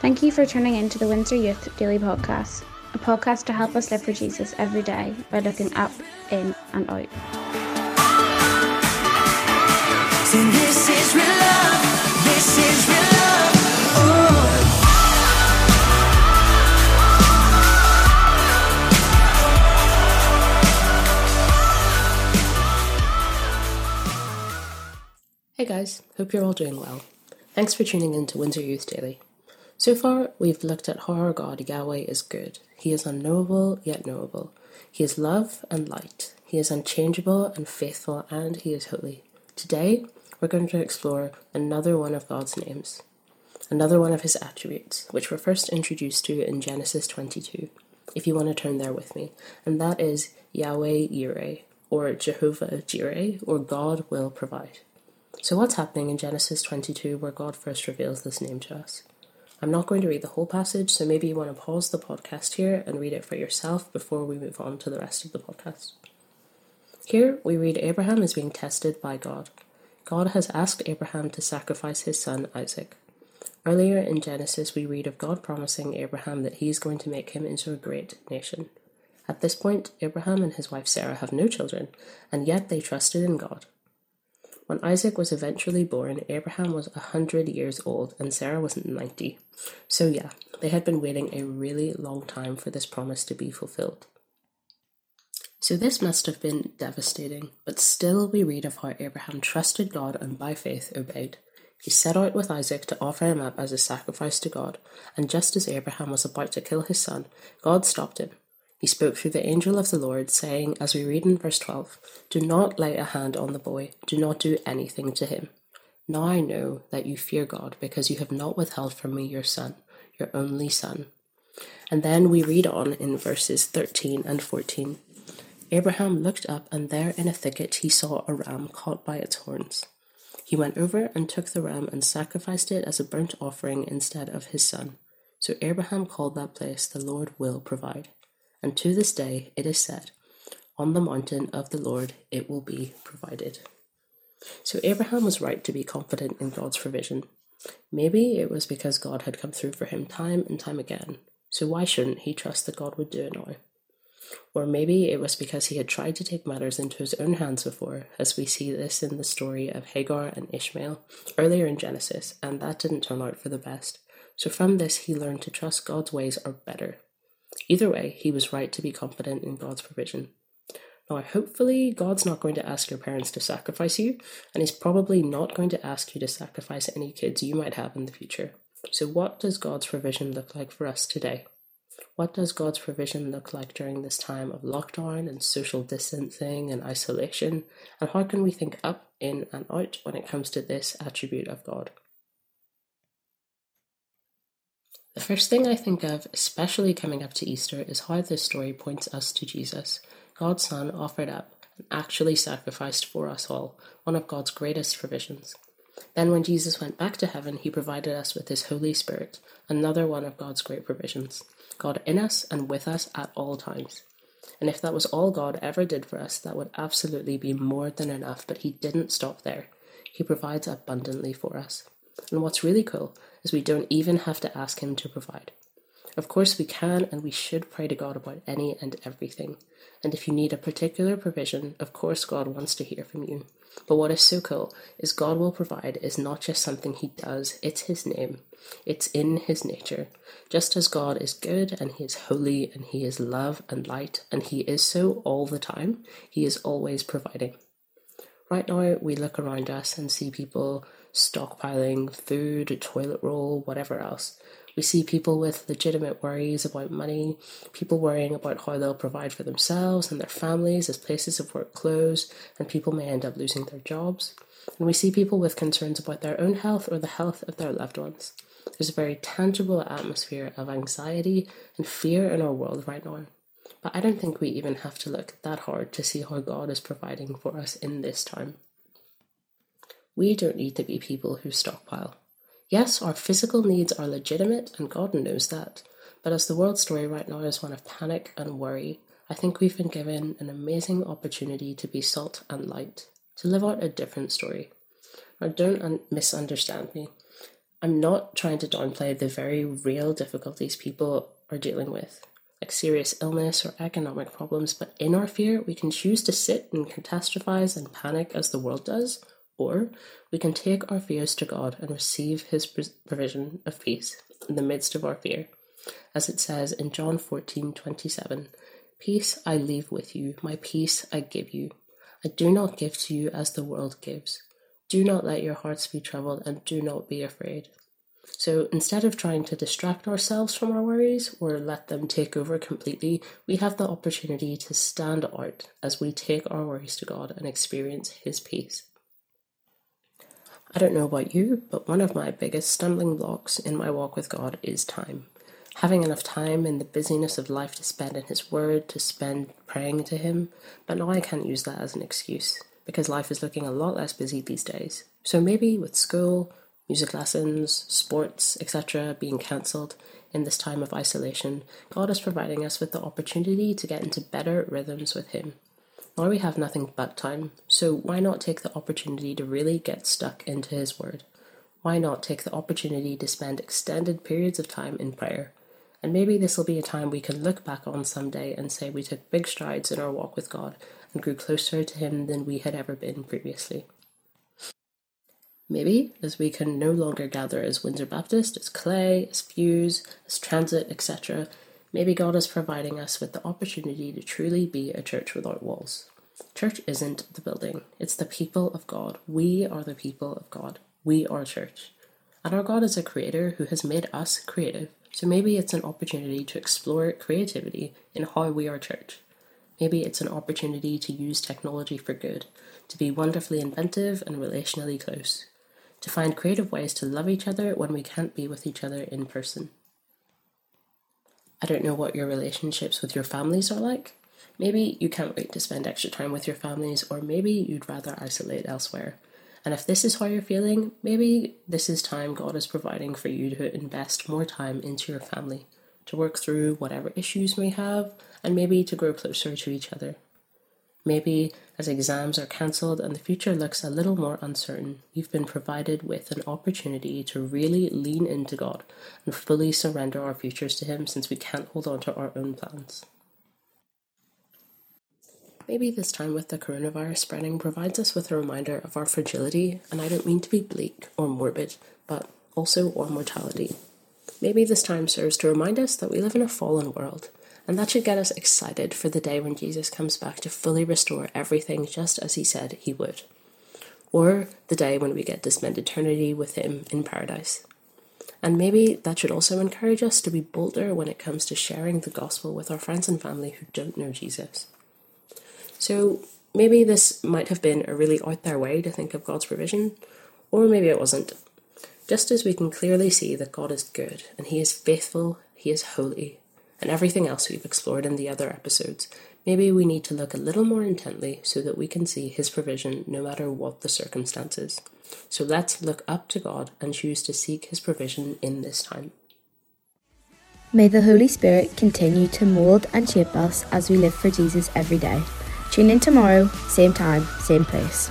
Thank you for tuning in to the Windsor Youth Daily Podcast, a podcast to help us live for Jesus every day by looking up, in, and out. Sing, this is real love. This is real love. Oh. Hey guys, hope you're all doing well. Thanks for tuning in to Windsor Youth Daily. So far, we've looked at how our God Yahweh is good. He is unknowable yet knowable. He is love and light. He is unchangeable and faithful, and He is holy. Today, we're going to explore another one of God's names, another one of His attributes, which we're first introduced to in Genesis 22, if you want to turn there with me, and that is Yahweh Yireh, or Jehovah Jireh, or God will provide. So, what's happening in Genesis 22 where God first reveals this name to us? I'm not going to read the whole passage, so maybe you want to pause the podcast here and read it for yourself before we move on to the rest of the podcast. Here we read Abraham is being tested by God. God has asked Abraham to sacrifice his son Isaac. Earlier in Genesis, we read of God promising Abraham that he is going to make him into a great nation. At this point, Abraham and his wife Sarah have no children, and yet they trusted in God. When Isaac was eventually born, Abraham was a hundred years old and Sarah was ninety. So, yeah, they had been waiting a really long time for this promise to be fulfilled. So, this must have been devastating, but still we read of how Abraham trusted God and by faith obeyed. He set out with Isaac to offer him up as a sacrifice to God, and just as Abraham was about to kill his son, God stopped him he spoke through the angel of the Lord, saying, as we read in verse 12, Do not lay a hand on the boy, do not do anything to him. Now I know that you fear God, because you have not withheld from me your son, your only son. And then we read on in verses 13 and 14. Abraham looked up, and there in a thicket he saw a ram caught by its horns. He went over and took the ram and sacrificed it as a burnt offering instead of his son. So Abraham called that place, The Lord will provide. And to this day it is said, On the mountain of the Lord it will be provided. So Abraham was right to be confident in God's provision. Maybe it was because God had come through for him time and time again, so why shouldn't he trust that God would do it now? Or maybe it was because he had tried to take matters into his own hands before, as we see this in the story of Hagar and Ishmael earlier in Genesis, and that didn't turn out for the best. So from this, he learned to trust God's ways are better. Either way, he was right to be confident in God's provision. Now, hopefully, God's not going to ask your parents to sacrifice you, and He's probably not going to ask you to sacrifice any kids you might have in the future. So, what does God's provision look like for us today? What does God's provision look like during this time of lockdown and social distancing and isolation? And how can we think up, in, and out when it comes to this attribute of God? The first thing I think of, especially coming up to Easter, is how this story points us to Jesus, God's Son offered up and actually sacrificed for us all, one of God's greatest provisions. Then, when Jesus went back to heaven, he provided us with his Holy Spirit, another one of God's great provisions, God in us and with us at all times. And if that was all God ever did for us, that would absolutely be more than enough, but he didn't stop there. He provides abundantly for us. And what's really cool is we don't even have to ask Him to provide. Of course, we can and we should pray to God about any and everything. And if you need a particular provision, of course, God wants to hear from you. But what is so cool is God will provide is not just something He does, it's His name. It's in His nature. Just as God is good and He is holy and He is love and light, and He is so all the time, He is always providing. Right now, we look around us and see people stockpiling food, toilet roll, whatever else. We see people with legitimate worries about money, people worrying about how they'll provide for themselves and their families as places of work close, and people may end up losing their jobs. And we see people with concerns about their own health or the health of their loved ones. There's a very tangible atmosphere of anxiety and fear in our world right now. I don't think we even have to look that hard to see how God is providing for us in this time. We don't need to be people who stockpile. Yes, our physical needs are legitimate, and God knows that. But as the world story right now is one of panic and worry, I think we've been given an amazing opportunity to be salt and light, to live out a different story. Now, don't un- misunderstand me. I'm not trying to downplay the very real difficulties people are dealing with, like serious illness or economic problems, but in our fear, we can choose to sit and catastrophize and panic as the world does, or we can take our fears to God and receive His provision of peace in the midst of our fear. As it says in John 14 27, Peace I leave with you, my peace I give you. I do not give to you as the world gives. Do not let your hearts be troubled and do not be afraid. So instead of trying to distract ourselves from our worries or let them take over completely, we have the opportunity to stand out as we take our worries to God and experience His peace. I don't know about you, but one of my biggest stumbling blocks in my walk with God is time. Having enough time in the busyness of life to spend in His Word, to spend praying to Him, but now I can't use that as an excuse because life is looking a lot less busy these days. So maybe with school, music lessons, sports, etc., being cancelled in this time of isolation, God is providing us with the opportunity to get into better rhythms with Him. Now we have nothing but time, so why not take the opportunity to really get stuck into His Word? Why not take the opportunity to spend extended periods of time in prayer? And maybe this will be a time we can look back on someday and say we took big strides in our walk with God and grew closer to Him than we had ever been previously. Maybe, as we can no longer gather as Windsor Baptist, as Clay, as Fuse, as Transit, etc., maybe God is providing us with the opportunity to truly be a church without walls. Church isn't the building, it's the people of God. We are the people of God. We are church. And our God is a creator who has made us creative, so maybe it's an opportunity to explore creativity in how we are church. Maybe it's an opportunity to use technology for good, to be wonderfully inventive and relationally close, to find creative ways to love each other when we can't be with each other in person. I don't know what your relationships with your families are like. Maybe you can't wait to spend extra time with your families, or maybe you'd rather isolate elsewhere. And if this is how you're feeling, maybe this is time God is providing for you to invest more time into your family, to work through whatever issues may have, and maybe to grow closer to each other. Maybe as exams are cancelled and the future looks a little more uncertain, we've been provided with an opportunity to really lean into God and fully surrender our futures to Him since we can't hold on to our own plans. Maybe this time with the coronavirus spreading provides us with a reminder of our fragility, and I don't mean to be bleak or morbid, but also our mortality. Maybe this time serves to remind us that we live in a fallen world and that should get us excited for the day when Jesus comes back to fully restore everything just as he said he would. Or the day when we get to spend eternity with him in paradise. And maybe that should also encourage us to be bolder when it comes to sharing the gospel with our friends and family who don't know Jesus. So maybe this might have been a really out there way to think of God's provision, or maybe it wasn't. Just as we can clearly see that God is good and He is faithful, He is holy, and everything else we've explored in the other episodes, maybe we need to look a little more intently so that we can see His provision no matter what the circumstances. So let's look up to God and choose to seek His provision in this time. May the Holy Spirit continue to mould and shape us as we live for Jesus every day. Tune in tomorrow, same time, same place.